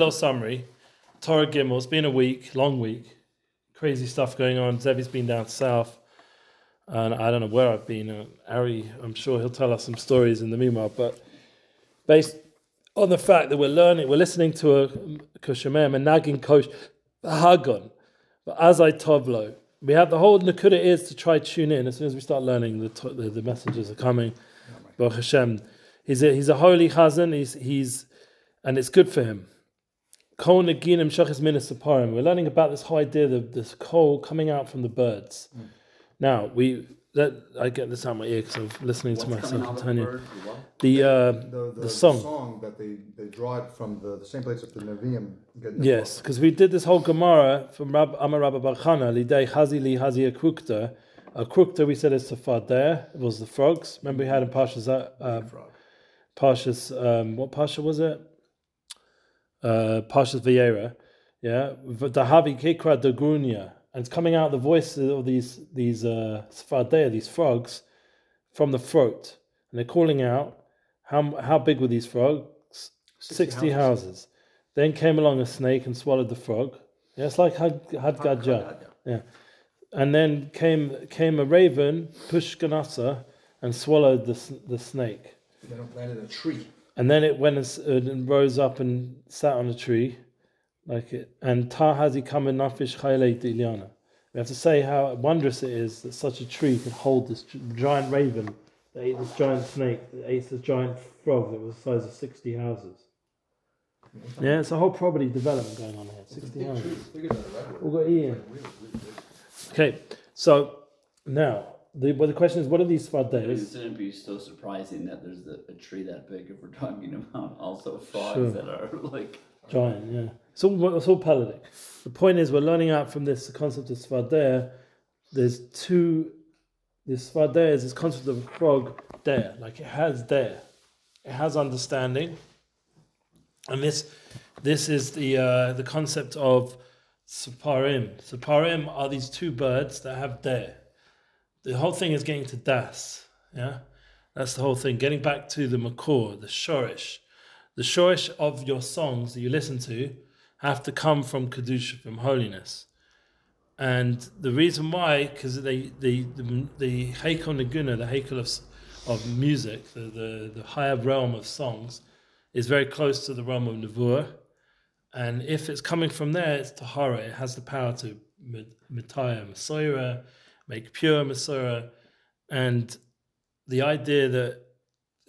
little summary. Torah Gimel. It's been a week, long week. Crazy stuff going on. Zevi's been down south, and I don't know where I've been. Uh, Ari, I'm sure he'll tell us some stories in the meanwhile. But based on the fact that we're learning, we're listening to a Koshemer Menagin Kosh Hagon, but as I tovlo, we have the whole Nakuda is to try tune in as soon as we start learning. The the, the messages are coming. Baruch Hashem, he's a, he's a holy chazan. He's he's and it's good for him. Kol Naginim Shachis Minisaparim. We're learning about this whole idea of this coal coming out from the birds. Hmm. Now we that I get this out of my ear because I'm listening to What's coming myself out continue. the? The what? The uh, the, the, the song. song that they, they draw it from the, the same place that the Nevi'im get their Yes, because we did this whole Gemara from Rab, Amar Rabba Barchana, Lidei Hazi Li Hazi Akrukta. Akrukta we said is Safadeh, it was the frogs. Remember we had in Pashas, uh, Pashas, um, what Pasha was it? Uh, Pashas Vayera, yeah. Dahavi Kikra Dagunya. And it's coming out the voices of these, these uh, these frogs, from the throat. And they're calling out, how, how big were these frogs? 60, houses. Then came along a snake and swallowed the frog. Yeah, it's like Had, had Yeah. And then came came a raven, Pushkanasa, and swallowed the, the snake. They don't plant in a tree. And then it went and, uh, and rose up and sat on a tree, like it. And Tahazi kamen nafish chayle diliana. We have to say how wondrous it is that such a tree could hold this giant raven that ate this giant snake, that ate this giant frog that was the size of 60 houses. Yeah, it's a whole property development going on here. 60 houses. Bigger than a. We'll go Ian. Okay, so now the well, the question is, what are these It fadeas? shouldn't be so surprising that there's a, a tree that big if we're talking about also frogs Sure. that are like Giant, yeah. It's all it's all Palladic. The point is, we're learning out from this the concept of svadeh. There's two. This svadeh is this concept of a frog there, like it has there, it has understanding, and this this is the uh, the concept of saparim. Saparim are these two birds that have there. The whole thing is getting to das. Yeah, that's the whole thing. Getting back to the makor, the shorish the shorish of your songs that you listen to have to come from kedusha, from holiness. And the reason why, because the the the heikel naguna, the heikel of of music, the, the the higher realm of songs, is very close to the realm of nevuah. And if it's coming from there, it's tahara. It has the power to mitaya masoira, make pure masoira, and the idea that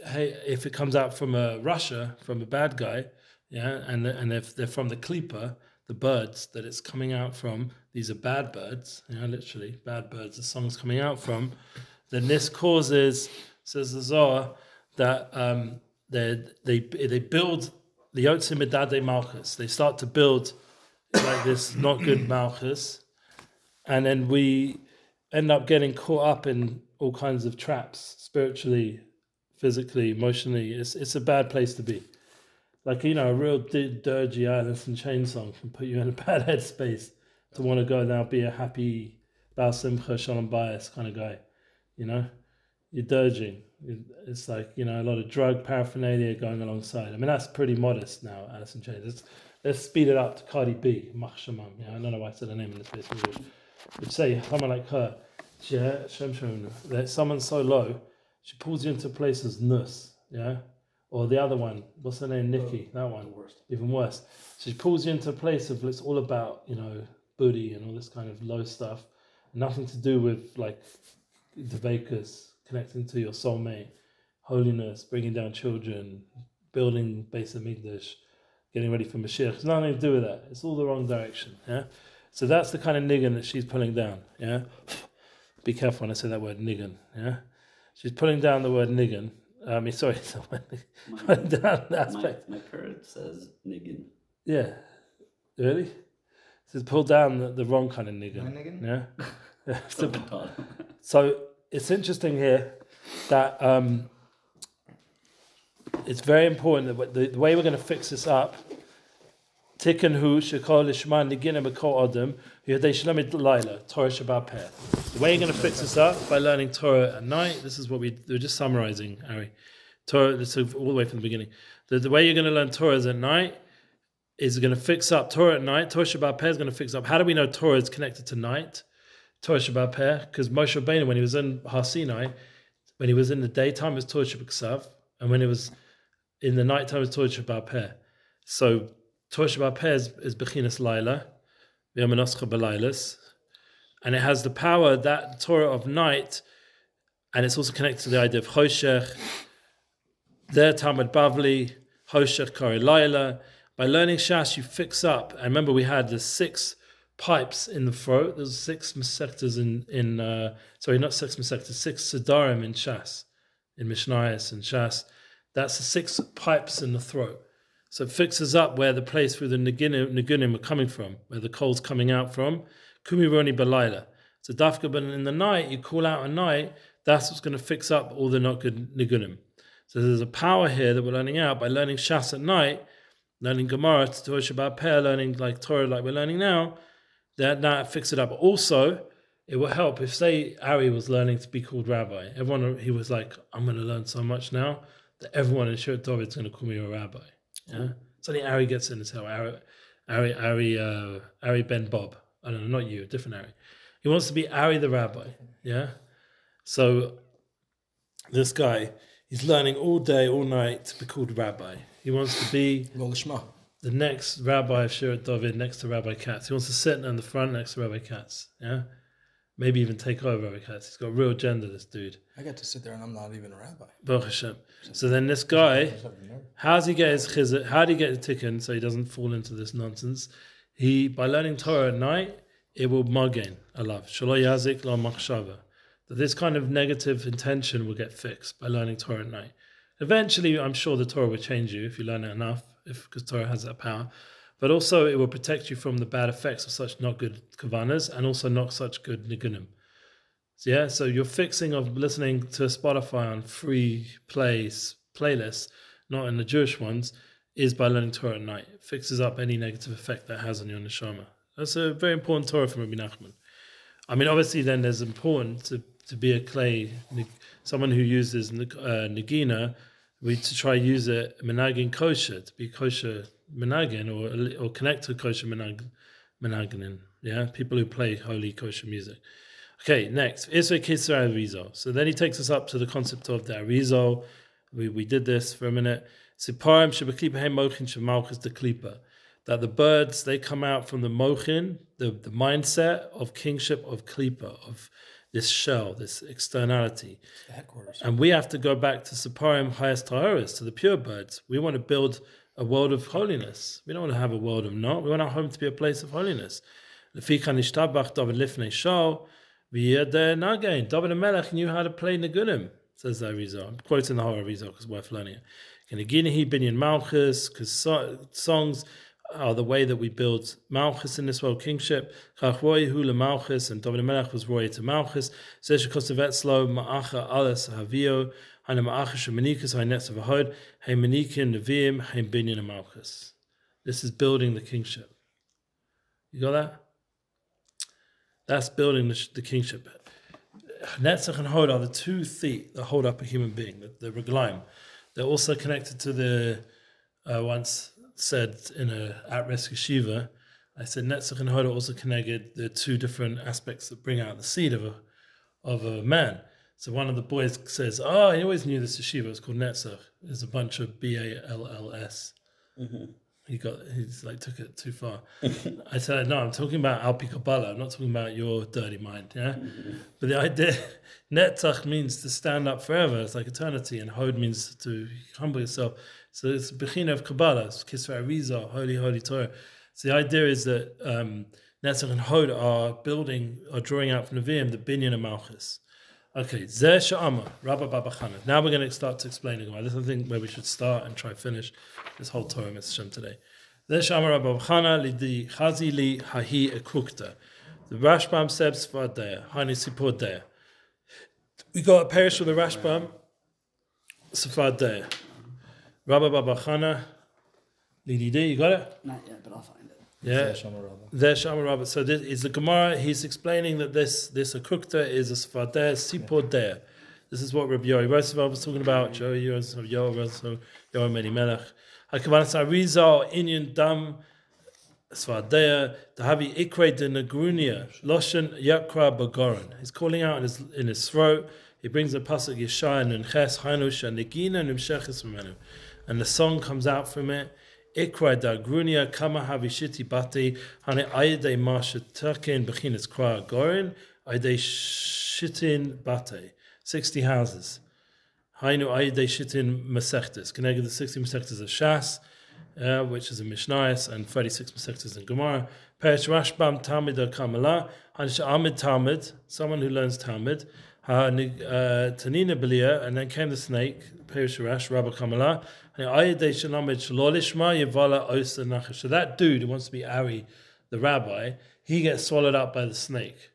hey, if it comes out from a Russia, from a bad guy, yeah, and and if they're from the Klipper, the birds that it's coming out from, these are bad birds, you know, literally bad birds. The song's coming out from, then this causes, says the Zohar, that um, they they they build the Yotzim Malchus. They start to build like this not good Malchus, and then we end up getting caught up in all kinds of traps spiritually physically, emotionally, it's it's a bad place to be. Like you know, a real di- dirgy in Chain song can put you in a bad headspace to want to go now be a happy Baal Simcha Shalom Bayis kind of guy. You know, you're dirging. It's like you know a lot of drug paraphernalia going alongside. I mean that's pretty modest now, Alice in Chains. Let's, let's speed it up to Cardi B, Mach Shamam. Yeah, I don't know why I said her name in this place. Would, say someone like her, yeah, uh, Shem, that someone so low she pulls you into places nus, yeah? Or the other one, what's her name? Nikki, uh, that one. worst. Even worse. She pulls you into a place of it's all about, you know, booty and all this kind of low stuff. Nothing to do with like the Vekas, connecting to your soulmate, holiness, bringing down children, building base of English, getting ready for Mashiach. It's nothing to do with that. It's all the wrong direction, yeah? So that's the kind of niggin that she's pulling down, yeah? Be careful when I say that word niggin, yeah? She's pulling down the word niggin. I mean, sorry, it's not word niggin. Pulling down the my, aspect. my current says niggin. Yeah. Really? She's pulled down the, the wrong kind of niggin. My niggin? Yeah. So- Someone taught him. so it's interesting here that um, it's very important that the, the way we're going to fix this up. Tikkun hu shekol lishma nigina b'kol adam yodei shlamid laila Torah Shabbat Peh. The way you're going to fix this up by learning Torah at night. This is what we we're just summarizing, Ari. Torah. This is all the way from the beginning. The, the way you're going to learn Torah is at night is going to fix up Torah at night. Torah Shabbat Peh is going to fix up. How do we know Torah is connected to night? Torah Shabbat Peh, because Moshe Rabbeinu, when he was in Har Sinai, when he was in the daytime, it was Torah Shabbat and when it was in the nighttime, it was Torah Shabbat Peh. So Torah Pez is, Bechinas Laila, V'yamanoscha B'Lailas, and it has the power that Torah of night, and it's also connected to the idea of Choshech, there Talmud Bavli, Hoshech Kari Laila. By learning Shas, you fix up. And remember, we had the six pipes in the throat. There's six sectors in in uh, sorry, not six sectors, six sedarim in Shas, in Mishnayos and Shas. That's the six pipes in the throat. So it fixes up where the place where the nigunim, nigunim are coming from, where the coal's coming out from. Kumironi Belaila. So dafka, but in the night, you call out at night, that's what's going to fix up all the not good nigunim. So there's a power here that we're learning out by learning Shas at night, learning Gemara, Torah Shabbat Peh, learning like Torah like we're learning now, that that fix it up. Also, it will help if say Ari was learning to be called rabbi. Everyone he was like, I'm going to learn so much now that everyone in Shirat Torah is going to call me a rabbi. Yeah. Suddenly Ari gets in his hell. Ari, Ari, Ari, uh, Ari Ben Bob. I don't know, not you, a different Ari. He wants to be Ari the rabbi. Yeah. So this guy, he's learning all day, all night to be called rabbi. He wants to be the next rabbi of Shirat David next to Rabbi Katz. He wants to sit in the front next to Rabbi Katz. Yeah. Maybe even take over Rabbi Katz. He's got a real agenda, this dude. I get to sit there and I'm not even a rabbi. Baruch Hashem. So then this guy, how's he get his chizit? How do he get the tikkun so he doesn't fall into this nonsense? He by learning Torah at night, it will mugain alav. Shalo yazik la machshava. That this kind of negative intention will get fixed by learning Torah at night. Eventually, I'm sure the Torah will change you if you learn it enough, if because Torah has that power. But also, it will protect you from the bad effects of such not good kavanas and also not such good nigunim. So, yeah, so your fixing of listening to Spotify on free plays playlists, not in the Jewish ones, is by learning Torah at night. It fixes up any negative effect that has on your neshama. That's a very important Torah from Rabbi Nachman. I mean, obviously, then there's important to, to be a clay, someone who uses uh, nagina, we to try use it menagin kosher to be kosher menagin or or connect to kosher menag, menaginin. Yeah, people who play holy kosher music. Okay, next Isra Kisra Arizal. So then he takes us up to the concept of the Arizal. We we did this for a minute. Siparim shebeklipa hem mochin shemalchus the klipa. That the birds they come out from the mochin, the, the mindset of kingship of klipa of this shell, this externality. And we have to go back to Saparim highest Taharis, to the pure birds. We want to build a world of holiness. We don't want to have a world of not. We want our home to be a place of holiness. David Melech knew how to play Nagunim, says the Arizal. I'm quoting the whole Arizal because it's worth learning it. Keneginihi binyan malchus, because songs are the way that we build Malchus in this world, kingship. Chachroy hula Malchus, and David Melech was roy to Malchus. Zesh kosevetzlo ma'acha alas havio, hana ma'acha shemanikas hainetz of ahod, hey manikin neviim, hey binyan Malchus. This is building the kingship. You got that? That's building the, the kingship. Netzach and Hod are the two feet that hold up a human being, the, the reglaim. They're also connected to the uh, once said in a at-risk yeshiva, I said Netzach and Hod are also connected the two different aspects that bring out the seed of a of a man. So one of the boys says, "Oh, I always knew this yeshiva. It's called Netzach. There's a bunch of B A L L S." He got he's like took it too far. I said, "No, I'm talking about Alpi Kabbalah. I'm not talking about your dirty mind." Yeah, but the idea Netzach means to stand up forever. It's like eternity, and Hod means to humble yourself. So it's Bechina of Kabbalah, it's Kisra Arizal, Holy, Holy Torah. So the idea is that um, Netzach and Hod are building, are drawing out from the Nevi'im the Binyan of Malchus. Okay, Zeh Sha'ama, Rabba Babachana. Now we're going to start to explain it. This is the thing where we should start and try finish this whole Torah Mitzvah today. Zeh Sha'ama Rabba Babachana, Lidi Chazi Li Hahi Ekukta. The Rashbam says Svadeh, Hani Sipodeh. We got a parish with the Rashbam, Safadeh. Rabba Babachana, Lidi D, you got it? Not yet, but I'll find it. Yeah. There, Shama Rabba. So this is the Gemara. He's explaining that this this akukta is a sfadeh sipodeh. This is what Rabbi Yori was talking about. Joe Yosef Yoel Roosevelt Yoel Meni Melech. Hakavan Sarizal Inyan Dam Svadea, Dahavi Ikre de Nagrunia, Loshan Yakra Bagoran. He's calling out in his, in his throat. He brings the pasuk Yeshai and Ches Hainush and Negina and Nimshechis Memenu. And the song comes out from it. Ikra da Grunia Kama Havishiti Bati Hane Ayde Masha Turkin Bechinis Kra Gorin Ayde Shitin Bate. 60 houses. Hainu Ayde Shitin Masechtes. Connected the 60 Masechtes of Shas uh, which is in Mishnayos and 36 Masechtas in Gemara. Perish Rashbam Talmud al Kamala, Hanish Amid Talmud, someone who learns Talmud. Ha uh, Tanina Belia, and then came the snake, Perish Rash, Rabbi Kamala. So that dude who wants to be Ari, the rabbi, he gets swallowed up by the snake.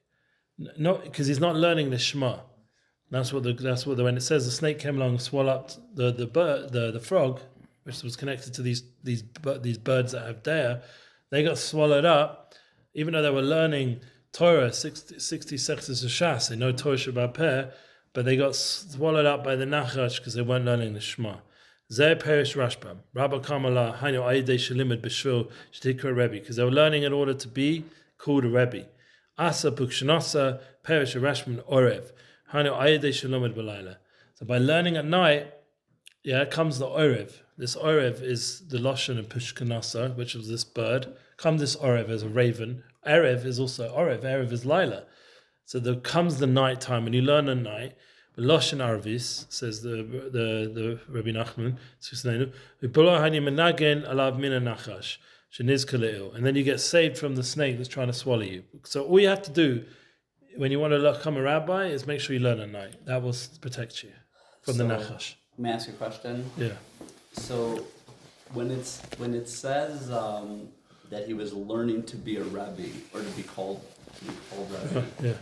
Not because he's not learning the Shema. That's what the that's what the, when it says the snake came along and swallowed up the the bird the, the frog, which was connected to these these these birds that have there, they got swallowed up, even though they were learning Torah 60, 60 sectors of Shas, they know Torah Shabbat Peh, but they got swallowed up by the Nachash because they weren't learning the Shema. They were learning in order to be called a Rebbe. Asa Pukshanasa, Perish Rashbam Orev. So by learning at night, yeah, comes the Orev. This Orev is the Lashon of Pushkanasa, which is this bird. Comes this Orev as a raven. Erev is also Orev. Erev is Lila. So there comes the night time when you learn at night. Lashon Arvis says the the the Rabbi Nachman. Susneinu, "V'polo hani menagen alav mina nachash sheniz kaleo," and then you get saved from the snake that's trying to swallow you. So all you have to do when you want to become a rabbi is make sure you learn at night. That will protect you from the So- nachash. Let me ask you a question. Yeah. So, when it's when it says um, that he was learning to be a rabbi or to be called to be called rabbi, Yeah.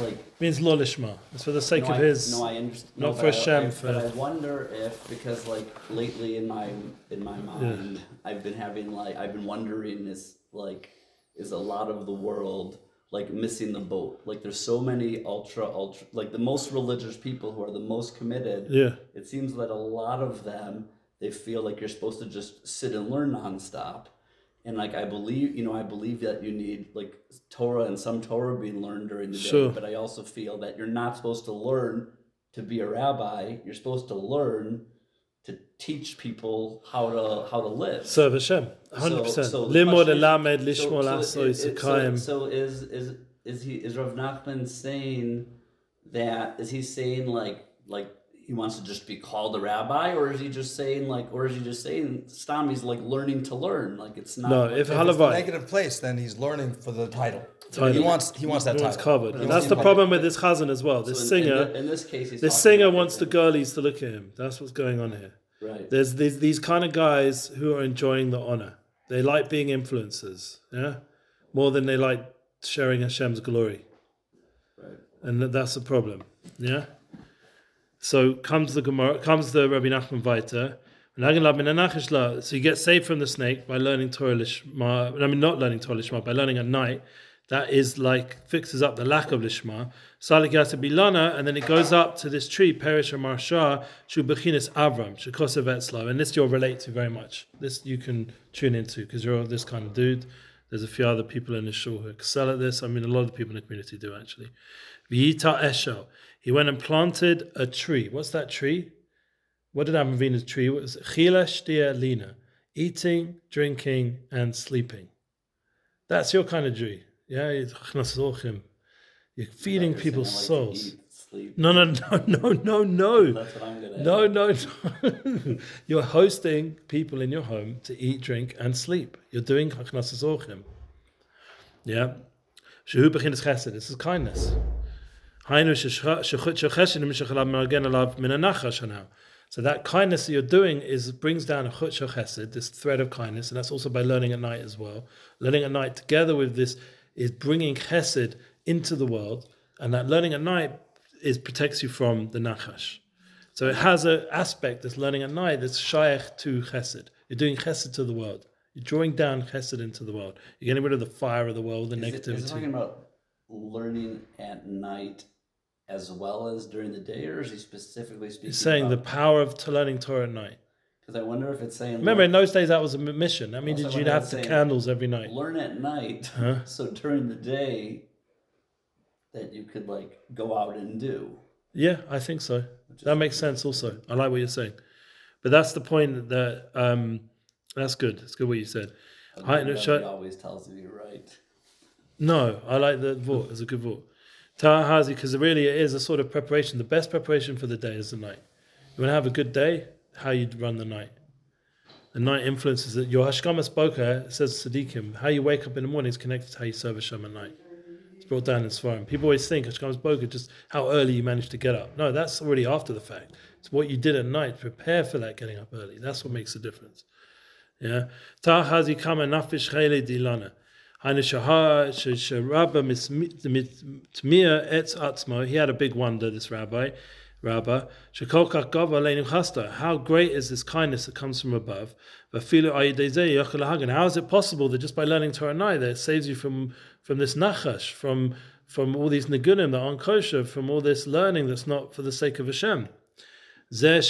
Like means lo lishma. It's for the sake no, of I, his. no, I understand. not no, for I- Hashem, I, for- But I wonder if because like lately in my in my mind, I've been having like I've been wondering is like is a lot of the world like missing the boat. Like there's so many ultra ultra like the most religious people who are the most committed. yeah. It seems that a lot of them they feel like you're supposed to just sit and learn nonstop. And like I believe, you know, I believe that you need like Torah and some Torah being learned during the day. Sure. But I also feel that you're not supposed to learn to be a rabbi. You're supposed to learn to teach people how to how to live. Serve Hashem. 100%. So- so the Limod elamed So- lishmol so aso it- it- so- isakayim. So is is is he is Rav Nachman saying that is he saying like like he wants to just be called a rabbi or is he just saying like or is he just saying Stam he's like learning to learn like it's not No, like- if If it's the Halavai. negative place, then he's learning for the title. Title. He wants he wants that Everyone's title. covered. He And that's the title. problem with this chazan as well. so This in- singer, in, in this case he's this singer about wants the girlies to look at him. That's what's going on here. right There's these these kind of guys who are enjoying the honor. They like being influencers, yeah, more than they like sharing Hashem's glory, right and that's the problem, yeah. So comes the Gemara, comes the Rabbi Nachman weiter. So you get saved from the snake by learning Torah Lishma. I mean, not learning Torah Lishma, by learning at night. That is like fixes up the lack of Lishma. Salik Bilana, and then it goes up to this tree, Perish Marsha, Shubachinis Avram, Shekosev Etzlav. And this you'll relate to very much. This you can tune into because you're this kind of dude. There's a few other people in the shul who excel at this. I mean, a lot of people in the community do actually. Esho. He went and planted a tree. What's that tree? What did Avina's tree? What was? Chila Shtia Lina. Eating, drinking, and sleeping. That's your kind of tree. Yeah. You're feeding You're people's like souls. eat. No, no, no, no, no, no. That's what I'm gonna No, no, no. You're hosting people in your home to eat, drink, and sleep. You're doing Hachnasas Orchim. Yeah. Shehu beginnes chesed. This is kindness. So that kindness that you're doing is brings down a chut chesed, this thread of kindness, and that's also by learning at night as well. Learning at night together with this is bringing chesed into the world, and that learning at night is protects you from the nachash. So it has an aspect that's learning at night that's shaykh to chesed. You're doing chesed to the world. You're drawing down chesed into the world. You're getting rid of the fire of the world, the Is it, is it talking negativity. about learning at night as well as during the day, or is he specifically speaking? He's saying the power of to learning Torah at night. Because I wonder if it's saying Remember, in those days that was a mission. That means Also, you'd have the candles every night. learn at night, Huh? so during the day that you could like go out and do. Yeah, I think so. That makes sense. Also, I like what you're saying, but that's the point. That um, that's good. It's good what you said. No, always tells you you're right. No, I like the vote. It's a good vote. Tahazi, because really it is a sort of preparation. The best preparation for the day is the night. You want to have a good day, how you run the night. The night influences it. Your Hashkama Boka uh, says Sadiqim, how you wake up in the morning is connected to how you serve Hashem at night. It's brought down in Svarim. People always think Hashkamas Boka just how early you managed to get up. No, that's already after the fact. It's what you did at night. Prepare for that getting up early. That's what makes the difference. Yeah. Tahazi kama nafish dilana. He had a big wonder, this rabbi. Rabba. How great is this kindness that comes from above? How is it possible that just by learning Torah night that it saves you from from this nachash, from from all these nigunim that aren't kosher, from all this learning that's not for the sake of Hashem? Uh,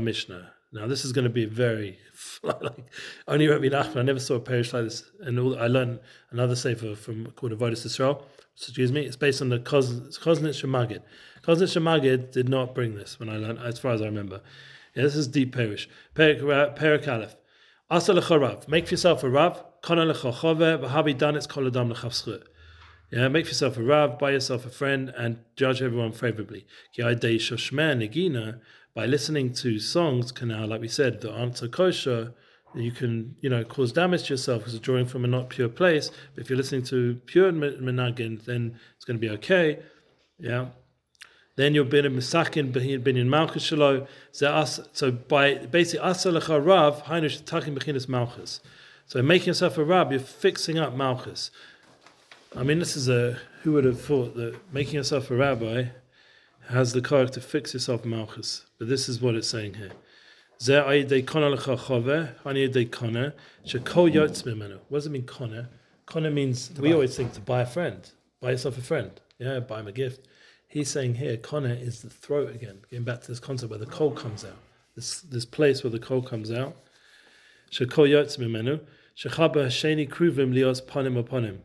Mishnah. Now this is going to be very like only Rabbi Nachman. I never saw a parish like this, and all, I learned another sefer from called Avodas Israel. Excuse me. It's based on the Koznitzer Maggid. Koznitzer Maggid did not bring this when I learned, as far as I remember. Yeah, this is deep parish. Perik uh, Perik Aleph. Asa lecha Make for yourself a rav. Kana lecha chove. V'habi danetz kol adam lechavschut. Yeah, make yourself a rav, buy yourself a friend, and judge everyone favorably. By listening to songs, can now, like we said, that aren't so kosher, you can, you know, cause damage to yourself because it's drawing from a not pure place. But if you're listening to pure menagin, then it's going to be okay. Yeah. Then you're bin misakin binyan malchus shalo. So by basically asalacha rav, hainish takin bechinas malchus. So making yourself a rab, you're fixing up malchus. I mean, this is a who would have thought that making yourself a rabbi has the character to fix yourself malchus. But this is what it's saying here. What does it mean, kona? Kona means, we always think to buy a friend. Buy yourself a friend. Yeah, buy him a gift. He's saying here, kona is the throat again. Getting back to this concept where the coal comes out. This this place where the coal comes out. Shekol yotz mimenu. Shechaba sheni kruvim lios panim uponim.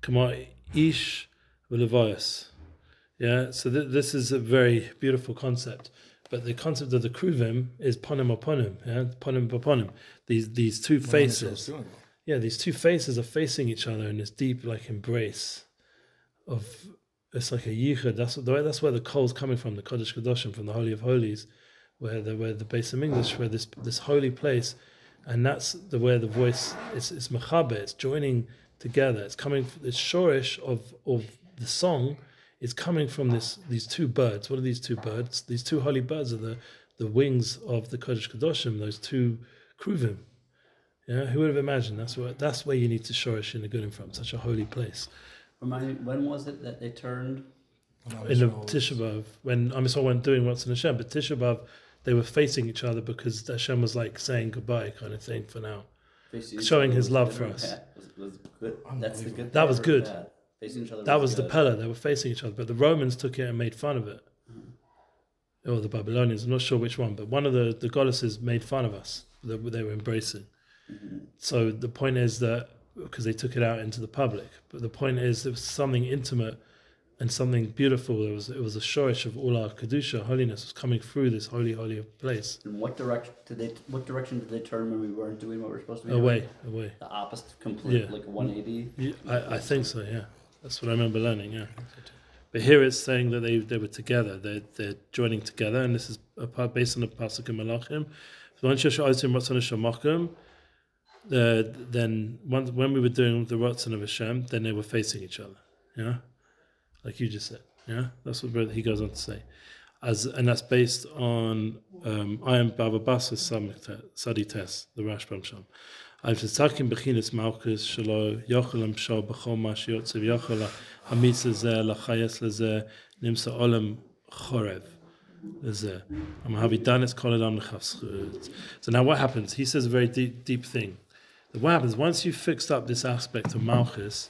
Kama ish v'levayas. Yeah, so th- this is a very beautiful concept. But the concept of the kruvim is ponim uponim. Yeah, ponim uponim. These these two faces. Yeah, these two faces are facing each other in this deep like embrace of it's like a yichud. That's the way. That's where the coal's coming from, the Kodesh Kadoshim, from the Holy of Holies, where the where the base of English, where this this holy place, and that's the where the voice it's it's mechaber. It's joining together. It's coming. It's shorish of of the song is coming from this these two birds. What are these two birds? These two holy birds are the the wings of the Kodesh Kadoshim. Those two kruvim. Yeah, who would have imagined? That's where that's where you need to shorish in the Gudim from such a holy place. Remind me, when was it that they turned? in the Tisha B'av, when I saw one doing what's in Hashem, but Tisha B'av, they were facing each other because Hashem was like saying goodbye, kind of thing for now. Facing Showing his love for us. Was, was good. That's the good. That was or good. Facing each other. That was the pillar. They were facing each other, but the Romans took it and made fun of it. Mm-hmm. Or the Babylonians, I'm not sure which one, but one of the, the goddesses made fun of us that they were embracing. Mm-hmm. So the point is that because they took it out into the public, but the point is there was something intimate and something beautiful. It was it was a shorish of all our kedusha, holiness was coming through this holy, holy place. In what direction did they? What direction did they turn when we weren't doing what we're supposed to be Away, doing? away. The opposite, complete, Yeah. like 180. Yeah, I, I think so. Yeah, that's what I remember learning. Yeah, but here it's saying that they they were together. They they're joining together, and this is a part based on the pasuk in Malachim. Uh, then once, when we were doing the Ratzon of Hashem, then they were facing each other. Yeah, like you just said. Yeah, that's what he goes on to say. As and that's based on I am Baba Basra Sadi Tes, the Rashbam Sham. על תצקים בחינס מלכוס שלא יוכל למשול בכל מה שיוצא ויוכל המיץ לזה, לחייס לזה, נמצא עולם חורב לזה. המהבידן את כל אדם לכף זכות. So now what happens? He says a very deep, deep thing. That what happens, once you've fixed up this aspect of Malchus,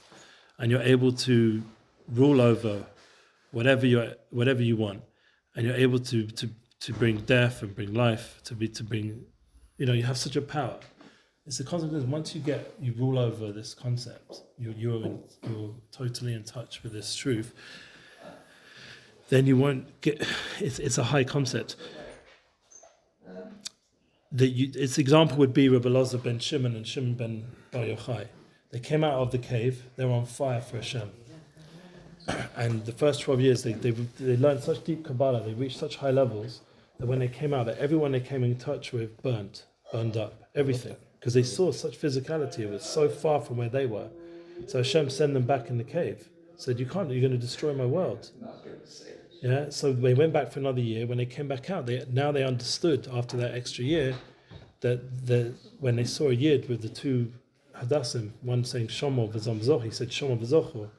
and you're able to rule over whatever you whatever you want, and you're able to to to bring death and bring life, to be to bring, you know, you have such a power. It's the concept is once you get you rule over this concept, you you're in, you're totally in touch with this truth. Then you won't get. It's it's a high concept. That you, its example would be Rabbi Elazar ben Shimon and Shimon ben Bar Yochai. They came out of the cave. They were on fire for Hashem. And the first 12 years, they, they, they learned such deep Kabbalah, they reached such high levels that when they came out, that everyone they came in touch with burnt, burned up, everything. Because they saw such physicality, it was so far from where they were. So Hashem sent them back in the cave. Said, You can't, you're going to destroy my world. Yeah, so they went back for another year. When they came back out, they now they understood after that extra year that the when they saw a yid with the two hadassim, one saying Shomo v'zom he said Shomo v'zocho.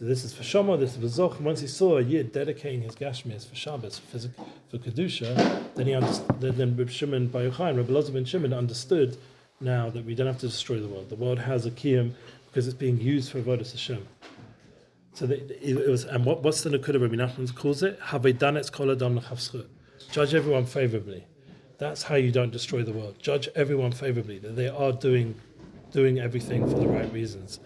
This is for Shomo, this is for Zoch. Once he saw a yid dedicating his gashmis for Shabbos, for, for kedusha, then he understood. Then, then Reb Shimon Bar Yochai and Reb Elazar ben Shimon understood now that we don't have to destroy the world. The world has a kiyum because it's being used for avodas Hashem. So it, it was, and what, what's the Nakuda Rabbi Nachman calls it? Have they done its kol adam? Judge everyone favorably. That's how you don't destroy the world. Judge everyone favorably that they are doing, doing everything for the right reasons.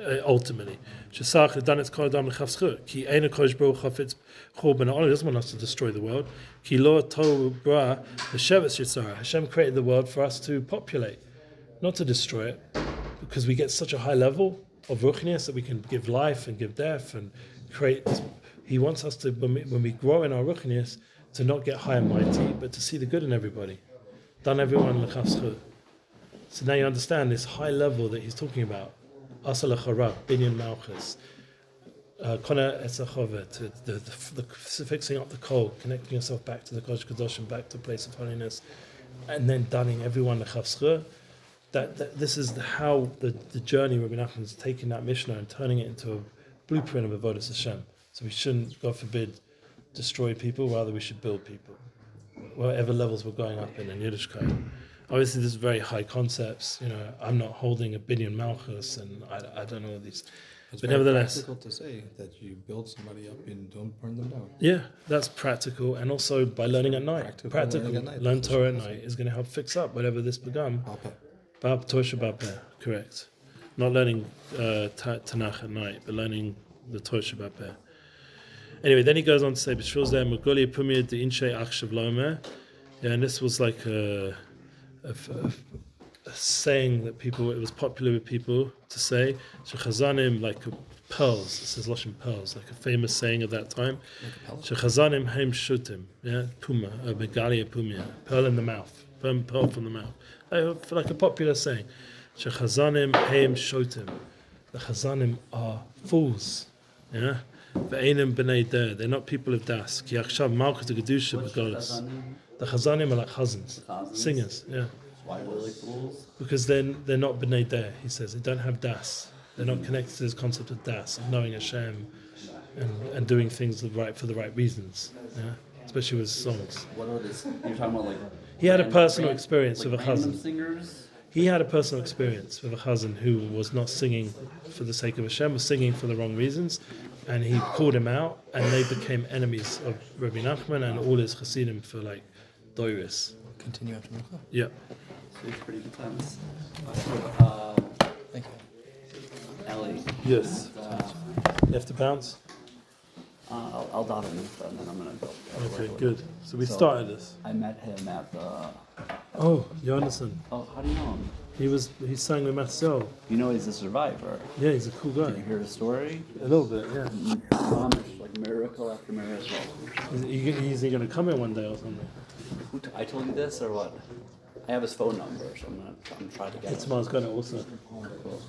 Uh, ultimately, Shesach its kol adam l'chavschut. Ki ein kodesh baruch chafetz chol ben He doesn't want us to destroy the world. Ki lo tov bra l'shevetz yitzara. Hashem created the world for us to populate, not to destroy it, because we get such a high level of ruchnias that we can give life and give death and create. He wants us to, when we, when we grow in our ruchnias, to not get high and mighty, but to see the good in everybody. Done everyone l'chavschut. So now you understand this high level that he's talking about. Asal harab, binyan malchus, uh, kona etzachovet, the, the, the, the fixing up the coal, connecting yourself back to the Kodesh Kadoshim, back to a place of holiness, and then dunning everyone l'chavschut. That, that this is the, how the, the journey Rabbi Nachman is taking that Mishnah and turning it into a blueprint of avodas Hashem. So we shouldn't, God forbid, destroy people. Rather, we should build people, whatever levels we're going up in in Yiddishkeit. Obviously, there's very high concepts. You know, I'm not holding a billion malchus, and I, I don't know these. It's But nevertheless- practical to say that you build somebody up and don't burn them down. Yeah, that's practical, and also by learning at night. Practical Practical, learning at night, learn Torah at night is going to help fix up whatever this begun. Bab Tosha Bapeh, correct. Not learning uh, Tanakh at night, but learning the Tosha Bapeh. Anyway, then he goes on to say, "B'shvil zeh Magoli Pumiyad the Inshe Achshav Lomer." Yeah, and this was like a, a, a, a saying that people it was popular with people to say. Shechazanim like pearls. It says Lashon pearls, like a famous saying of that time. Shechazanim heim shutim. Yeah, puma, a begalia pumia, pearl in the mouth, pearl from the mouth. Like, like a popular saying. Shechazanim heim shotim. The chazanim are fools. Yeah. Ve'enim b'nei der. They're not people of das. Ki achshav malchus the gedusha? The chazanim are like Chazans? singers. Yeah. Why are they fools? Because then they're not b'nei der. He says they don't have das. They're not connected to this concept of das, of knowing Hashem, and, and doing things the right for the right reasons. Yeah. Especially with songs. What are these? You're talking about like. He had a personal experience with a random chazan. He had a personal experience with a chazan who was not singing for the sake of Hashem, was singing for the wrong reasons, and he called him out, and they became enemies of Rabbi Nachman and all his chassidim for like doiris. Continue after Mincha. Yeah. So it's pretty intense. Uh, Thank you. Eli. Yes. Uh, You have to bounce. Uh, I'll, I'll dot him and then I'm gonna go. Okay, good. So we So- started this. I met him at the. Oh, Jonathan. Oh, how do you know him? He was he sang with Marcel. You know he's a survivor. Yeah, he's a cool guy. Did you guy. hear his story? A little bit, yeah. Amish, like miracle after miracle. Is he, is he going to come in one day or something? Who t- I told you this or what? I have his phone number, so I'm gonna I'm trying to get It's it. has got it also. Cool.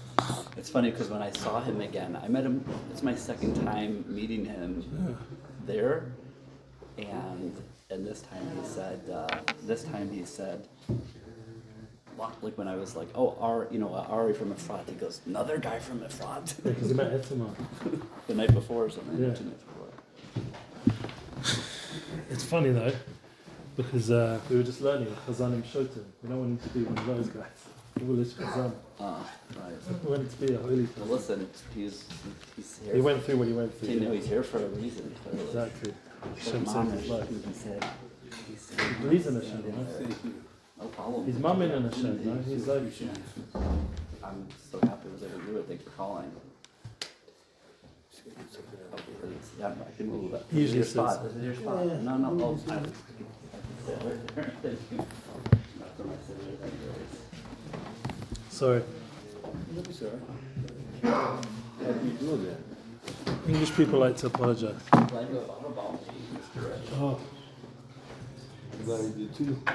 It's funny because when I saw him again, I met him. It's my second time meeting him there, and and this time he said, uh, this time he said, wa- like when I was like, oh, Ari, you know, uh, Ari from Efrat. He goes, another guy from Efrat. Because he met Itamar. the night before or something. Yeah. before. It's funny though, because uh, we were just learning Chazanim Shotim. We don't want him to be one of those guys. Foolish Chazan. Ah, right. We want him to be a holy Well, person. listen, he's he's here. He went through what he went through. You know, he's here for a reason. clearly. Exactly. Like Hashem saved Mamish, his life. He said, he He believes in Hashem, you know? No problem. He's mumming in Hashem, you know? He's like, I'm so happy I was able to do it. Thanks for calling. Yeah, I can move it. He usually This is your spot. This is your spot. No, no, sorry. English people like to apologize. Oh, you? So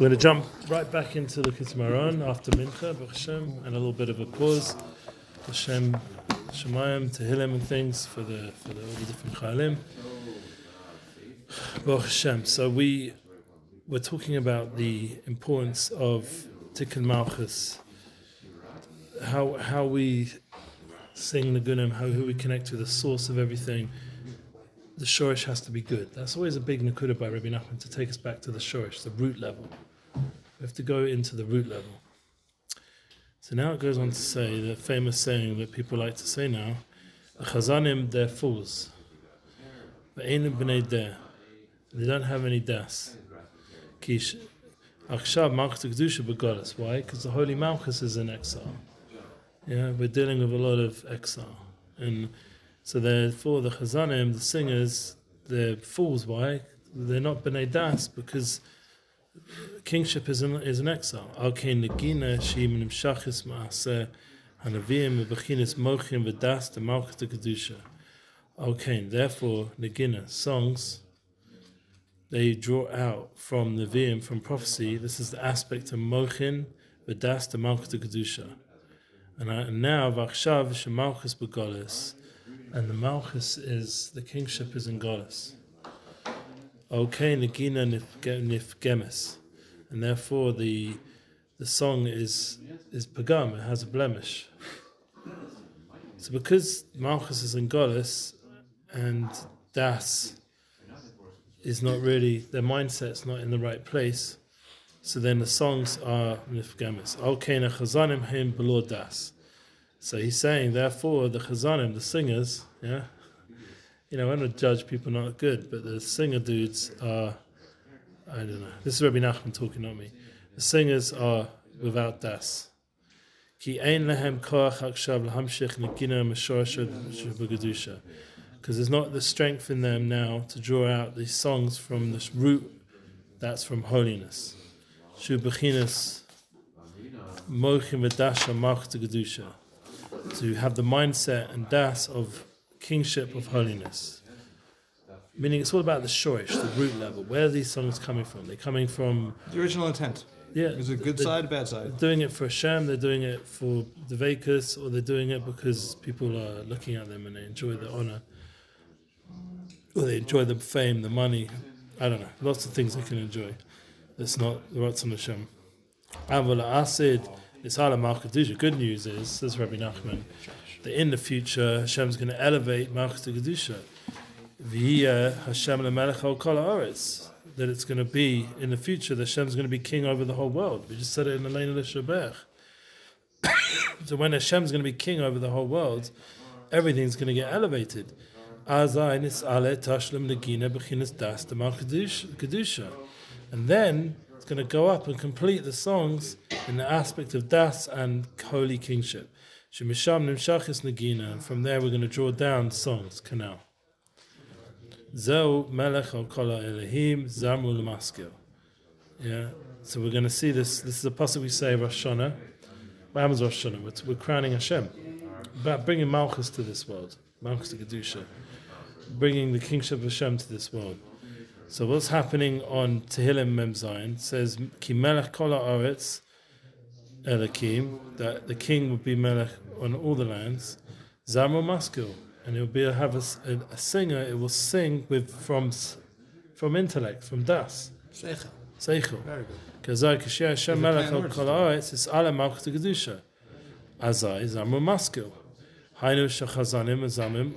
we're going to jump right back into the Moharan after Mincha, Hashem, and a little bit of a pause. Hashem, Shemayim, Tehillim, and things for the for the, all the different. Baruch Hashem. So we we're talking about the importance of Tikkun Malchus, how how we sing the Gunim, how who we connect to the source of everything. The shorish has to be good. That's always a big nakuda by Rabbi Nachman to take us back to the shorish, the root level. We have to go into the root level. So now it goes on to say the famous saying that people like to say now: "The chazanim they're fools. They don't have any das. Kish. Why? Because the holy malchus is in exile. Yeah, we're dealing with a lot of exile, and so therefore the chazanim, the singers, they're fools. Why? They're not b'nei das because kingship is in, is in exile. Al kein negina sheim nimshachis ma'aseh hanavim bechinas mochim v'das the malchus the kedusha. Al kein. Therefore, negina songs. They draw out from the Nevi'im, from prophecy. This is the aspect of mochin v'das the malchus the kedusha. And, I, and now v'achshav shemalchus begolis, and the malchus is the kingship is in golis. Okay, negina nifge- nifgemes, and therefore the the song is is pagam. It has a blemish. So because malchus is in golis, and das is not really their mindset's not in the right place. So then the songs are nifgemes. Okay, chazanim him below das. So he's saying, therefore, the chazanim, the singers, yeah, you know, I don't judge people not good, but the singer dudes are, I don't know. This is Rabbi Nachman talking, not me. The singers are without das. Because there's not the strength in them now to draw out these songs from this root that's from holiness. Shu bechinas mochim. To have the mindset and das of kingship of holiness. Meaning it's all about the shorish, the root level. Where are these songs coming from? They're coming from The original intent. yeah. Is it good the- side, bad side? They're doing it for Hashem, they're doing it for the Vekas, or they're doing it because people are looking at them and they enjoy the honor. Or they enjoy the fame, the money. I don't know. Lots of things they can enjoy. It's not the Ratzon Hashem. Avala Asid, it's. Good news is, says Rabbi Nachman, that in the future Hashem's going to elevate Malchus to Kedusha. V'yiyah Hashem lemelech kol. That it's going to be in the future that Hashem's going to be king over the whole world. We just said it in the Lane of the. So when Hashem's going to be king over the whole world, everything's going to get elevated. And then it's going to go up and complete the songs in the aspect of das and holy kingship. Shemisham nimshachis negina. From there we're going to draw down songs, canal. Zeu melech al kol Elohim zamru l'maskil. Yeah. So we're going to see this. This is a passage we say Rosh Hashanah. What happens Rosh Hashanah? We're, we're crowning Hashem. About bringing Malchus to this world. Malchus to Kedusha. Bringing the kingship of Hashem to this world. So what's happening on Tehillim Mem Zayin says Ki Melech Kol Haaretz Elokim that the king would be Melech on all the lands. Zamro Maskil and it will be a have a, a- a singer. It will sing with from from intellect from das Seichel. seichel. Very good. Kazai kashia Hashem Melech al words. Kol Haaretz is Ale Malchus to Kedusha. Azai Zamro Maskil. Hainu Shachazanim Azamim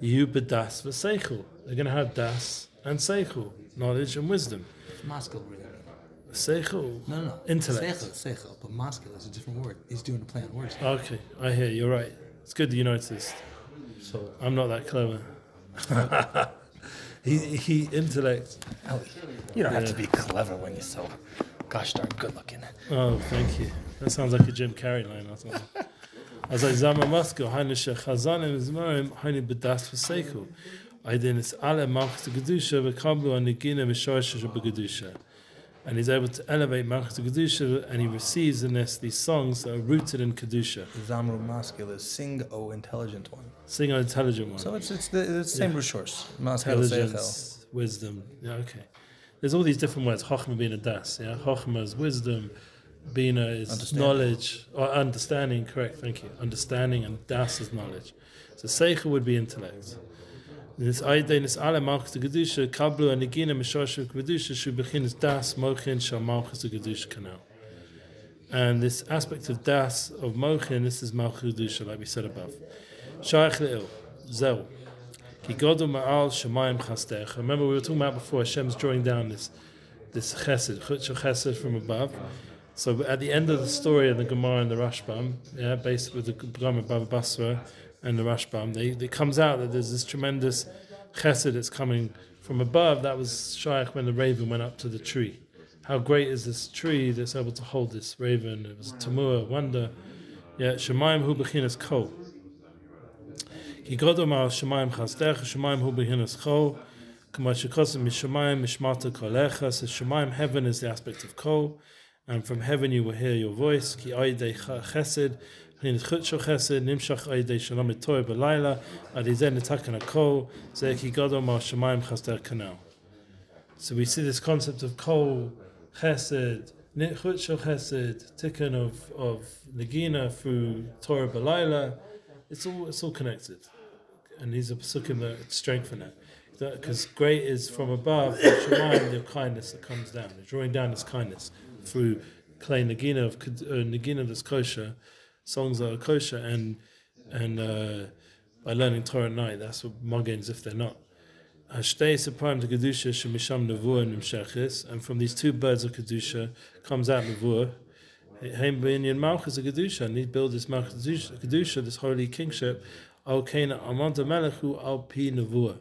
Yu Bedas v'Seichel. They're going to have das and seichel, knowledge and wisdom. Maskil really. Seichel. No, no, no. Intellect. Seichel, seichel. But maskil is a different word. He's doing a play on words. Okay, I hear you're right. It's good that you noticed. So, I'm not that clever. he he intellect. Ellie, you don't have to be clever when you're so gosh darn good looking. Oh, thank you. That sounds like a Jim Carrey line or something. As I zama masko, hainu shechazanim zmarim, hainu bedas v'seiku. I did this ale malchus gedusha v'kablu anigina v'shorsha b'gedusha. And he's able to elevate malchus gedusha, and he receives in this these songs that are rooted in kedusha. Zamru maskil is sing, O intelligent one. Sing O intelligent one. So it's it's the, it's the same root source. Maskil intelligence, wisdom. Yeah, okay. There's all these different words. Chochma being a das. Yeah, Chochma is wisdom. Bina is knowledge or understanding. Correct. Thank you. Understanding and das is knowledge. So seicha would be intellect. This aydin is alle malchus de gedusha kablu and negina mishosh gedusha shu bechinas das mochin shal malchus de gedusha kanal. And this aspect of das of mochin, this is malchus gedusha, like we said above. Shaykh le'il, zeu. Ki godu um ma'al shemayim chastech. Remember we were talking about before Hashem's drawing down this this chesed, chutz chesed from above. So at the end of the story in the Gemara and the Rashbam, yeah, based with the Gemara of Baba Basra and the Rashbam. They, it comes out that there's this tremendous chesed that's coming from above. That was Shaykh when the raven went up to the tree. How great is this tree that's able to hold this raven? It was Tamua, wonder. Yeah, Shemaim hu bechinas kol. Ki godom al Shemaim chastech, Shemaim hu bechinas kol. Kama shekosim mishemaim mishmata kolecha. So Shemaim, heaven is the aspect of kol. And from heaven you will hear your voice. Ki aidei chesed. חסד, הנה חודשו חסד, נמשך איידי שלום מטוי בלילה, עד ידי נתקן הכל, זה כי גודל מעל שמיים חסדך כנ"ל. So we see this concept of kol, chesed, chutshel chesed, tikkun of, of nagina through Torah Balayla. It's all it's all connected, and these are psukim that strengthen it. Because great is from above, Shemayim, the kindness that comes down. They're drawing down this kindness through playing nagina of ked- uh, nagina that's kosher, songs that are kosher, and and uh, by learning Torah at night. That's what muggins if they're not. And and from these two birds of Kedusha comes out Nevuah. Haim Binyan Malchus of Kedusha, and he built this Malchus Kedusha, this holy kingship, Al Kana Amanta Melechu Al Pi Nevuah.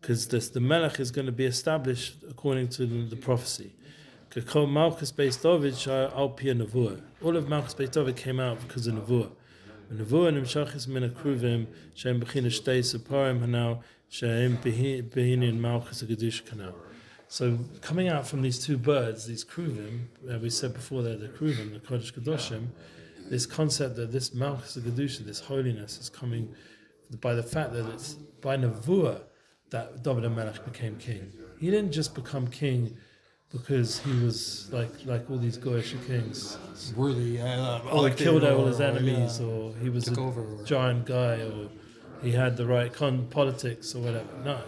Because the Melech is going to be established according to the, the prophecy. Kakol Malchus Beis David Shai Al Pi Nevuah. All of Malchus Beis David came out because of Nevuah. Nevuah Nimshachis Min Akruvim Shem Bechina Shtei Sepharim Hanau Shem Behinin Malchus Gedush Kanal. So coming out from these two birds, these kruvim, uh, we said before they're the kruvim, the Kodesh Kedoshim, this concept that this Malchus Gedusha, this holiness, is coming by the fact that it's by Nevuah that David Melech became king. He didn't just become king because he was like like all these Goyish kings, Worthy. Uh, or he killed all or- his or, enemies, yeah, or he was a over. giant guy, or he had the right con- politics or whatever. No.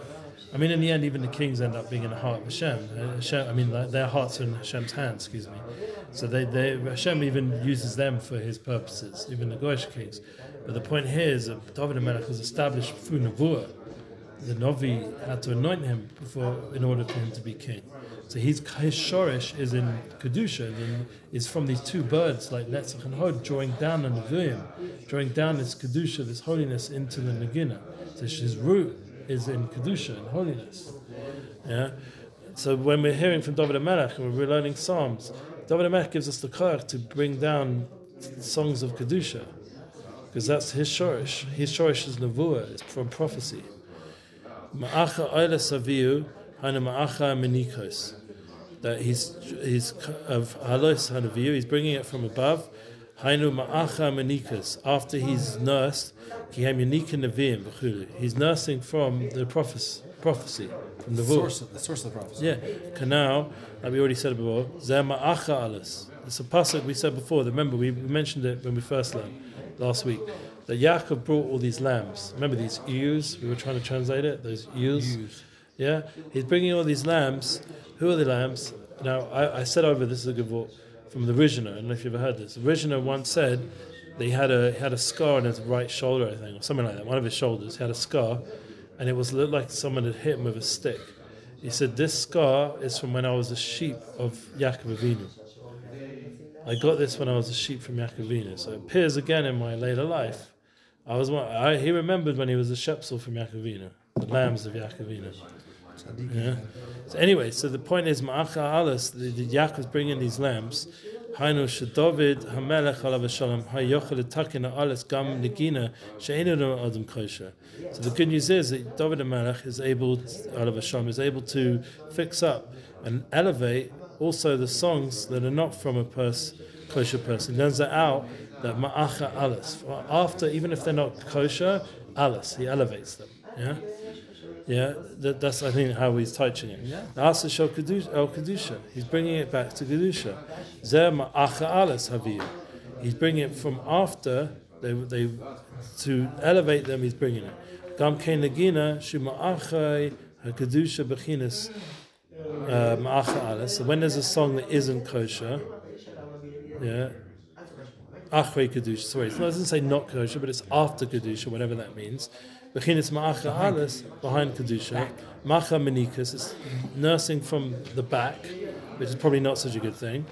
I mean, in the end, even the kings end up being in the heart of Hashem. Uh, Hashem I mean, like, their hearts are in Hashem's hands, excuse me. So they, they, Hashem even uses them for his purposes, even the Goyish kings. But the point here is that David and Melech was established through Nevuah. The Novi had to anoint him before in order for him to be king. So his his shorish is in kedusha, and is from these two birds like Netzach and Hod, drawing down the Nevi'im, drawing down this kedusha, this holiness into the Nagina. So his root is in kedusha and holiness. Yeah. So when we're hearing from David Melech and we're learning Psalms, David Melech gives us the koach to bring down songs of kedusha, because that's his shorish. His shorish is nevuah, it's from prophecy. Ma'acha oila saviu, hana ma'acha menikos. That he's he's of halos hanaviu. He's bringing it from above. Hainu ma'acha menikos. After he's nursed, kihem yanika neviim. He's nursing from the prophecy, prophecy from the The source, of, the source of the prophecy. Yeah, canal, like we already said before, Zerma'acha alas. It's a pasuk we said before. Remember, we mentioned it when we first learned last week. That Yaakov brought all these lambs. Remember these ewes? We were trying to translate it. Those ewes. Use. Yeah, he's bringing all these lambs. Who are the lambs? Now, I, I said over this is a good quote from the Rishner. I don't know if you've ever heard this. The Rishner once said that he had a he had a scar on his right shoulder, I think, or something like that. One of his shoulders he had a scar, and it was looked like someone had hit him with a stick. He said this scar is from when I was a sheep of Yaakov Avinu. I got this when I was a sheep from Yaakov Avinu. So it appears again in my later life. I was one, I, he remembered when he was a shepsel from Yaakov Avinu, the lambs of Yaakov Avinu. Yeah. So anyway, so the point is, Ma'acha Alas, the, the Yaakov's bringing these lambs. Hainu shedavid hamelech alav shalom hayochel takin alas gam negina she'enu adam kosher. So the good news is that David Melech is able, alav shalom, is able to fix up and elevate also the songs that are not from a pers- kosher person. He learns that out that ma'acha alas after even if they're not kosher, alas he elevates them. Yeah. Yeah, that, that's I think how he's touching it. The Asa Shel Kedusha, El Kedusha. He's bringing it back to Kedusha. Zer Ma'acha Alas Haviyu. He's bringing it from after they they to elevate them. He's bringing it. Gam Kein Nagina Shuma'achai HaKedusha Bechinas uh, Ma'acha Alas. So when there's a song that isn't kosher, yeah. Achrei Kedusha. Sorry, it doesn't say not kosher, but it's after Kedusha, whatever that means. Bechinis Ma'acha Alas, behind Kedusha. Macha Menikas, it's nursing from the back, which is probably not such a good thing.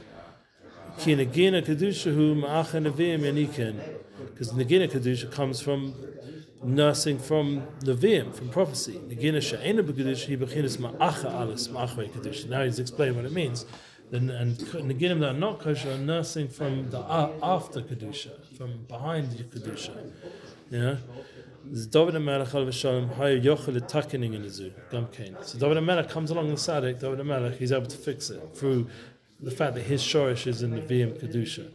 Ki Nagina Kedusha hu Ma'acha Nevi'im Yanikin. Because Nagina Kedusha comes from nursing from Nevi'im, from prophecy. Nagina Sha'ena B'Kedusha, he Bechinis Ma'acha Alas, Ma'achrei Kedusha. Now he's explained what it means. Then, and Naginim that are not kosher are nursing from the a- after Kedusha, from behind the Kedusha. Yeah? This David HaMelech Alav Shalom Hayu Yochel Takening in Gam Kain. So David HaMelech comes along the Sadik, David HaMelech, he's able to fix it through the fact that his shorish is in the VM Kedusha,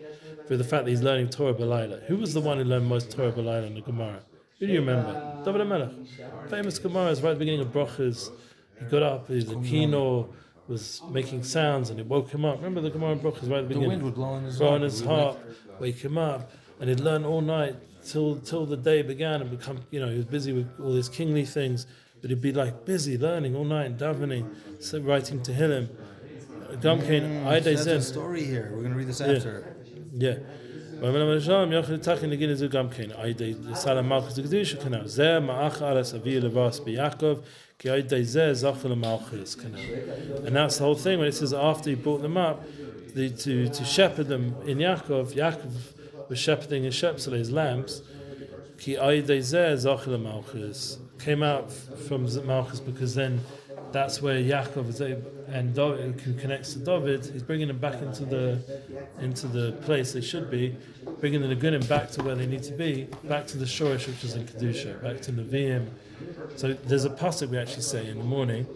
through the fact that he's learning Torah B'Laila. Who was the one who learned most Torah B'Laila in the Gemara? Who do you remember? David HaMelech. Famous Gemara is right at the beginning of Brochas. He got up, he's a kino was making sounds and it woke him up. Remember the Gemara Brochas right at the beginning. The wind would blow on his, blow his harp, wake him up, and he'd learn all night till till the day began and become you know he was busy with all these kingly things, but he'd be like busy learning all night, davening, so writing to Hillel. Gamkein, mm, That's a story here. We're going to read this after. Yeah. yeah. And that's the whole thing when it says after he brought them up, the, to, to shepherd them in Yaakov, Yaakov was shepherding his shepsele, his lambs, came out from Malchus because then that's where Yaakov is able, and David who connects to David. He's bringing them back into the into the place they should be, bringing the Nagunim back to where they need to be, back to the Shorish which is in Kedusha, back to Nevi'im. So there's a pasuk we actually say in the morning.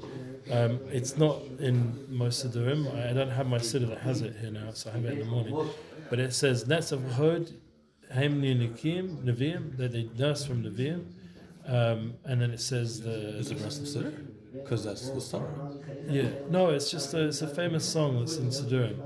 Um, it's not in most Siddurim. I don't have my Siddur that has it here now, so I have it in the morning. But it says, Netz of Hod, Haim Nikim, Nevi'im, that they nurse from Nevi'im. Um, and then it says the. Is the rest of Siddur? Because that's the story. Yeah, no, it's just a, it's a famous song that's in Siddurim.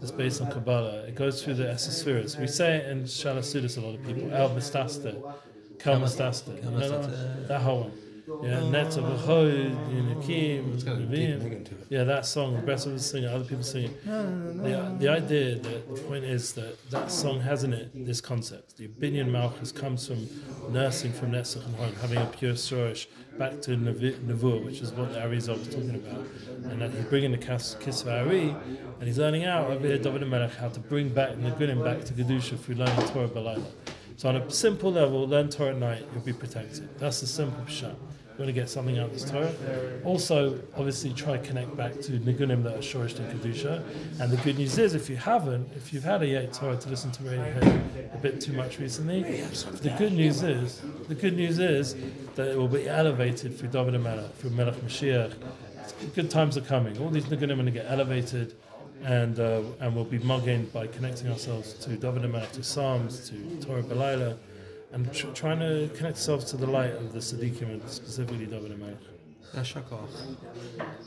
It's based on Kabbalah. It goes through the Esespheres. We say it in Shalasudis, a lot of people. El Mistater. Kel Mistater. You know that one? That whole one. Yeah, Netza B'chod, Yunakim, It's got a deep Nevi'im. meaning to it. Yeah, that song, the rest of us sing it, other people sing it. The, the idea, that the point is that that song has in it this concept. The Binyan Malchus comes from nursing from Netzach and Hod, having a pure Shorish back to Nevi- Nevuah, which is what the Arizal was talking about. And that he's bringing the Kas- Kisva Ari, and he's learning out over here, David Melech, how to bring back Nagunim back to Kedusha through learning Torah Balayla. So on a simple level, learn Torah at night, you'll be protected. That's the simple shot. You want to get something out of this Torah. Also, obviously, try to connect back to Nigunim that are Shorish and Kedusha. And the good news is, if you haven't, if you've had a yetzer hara to listen to Radiohead a bit too much recently, the good news is, the good news is that it will be elevated through David Melech, through Melech Mashiach. Good times are coming. All these Nigunim are going to get elevated and uh, and we'll be mugging by connecting ourselves to David to Psalms, to Torah Belayla, and tr- trying to connect ourselves to the light of the Siddiqim and specifically David Melech.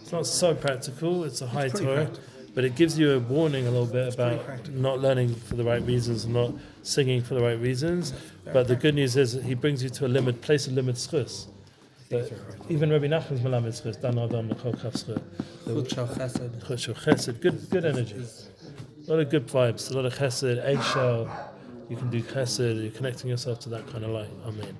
It's not so practical, it's a high pretty Torah, practical. but it gives you a warning a little bit about not learning for the right reasons, and not singing for the right reasons. But the good news is that he brings you to a limit, place of limit schus. Even Rabbi Nachman's Malamed schus, Dan Adam schus. Chesed. Chesed, good, good energy. A lot of good vibes, a lot of chesed, eggshell. You can do chesed, you're connecting yourself to that kind of light. Amen.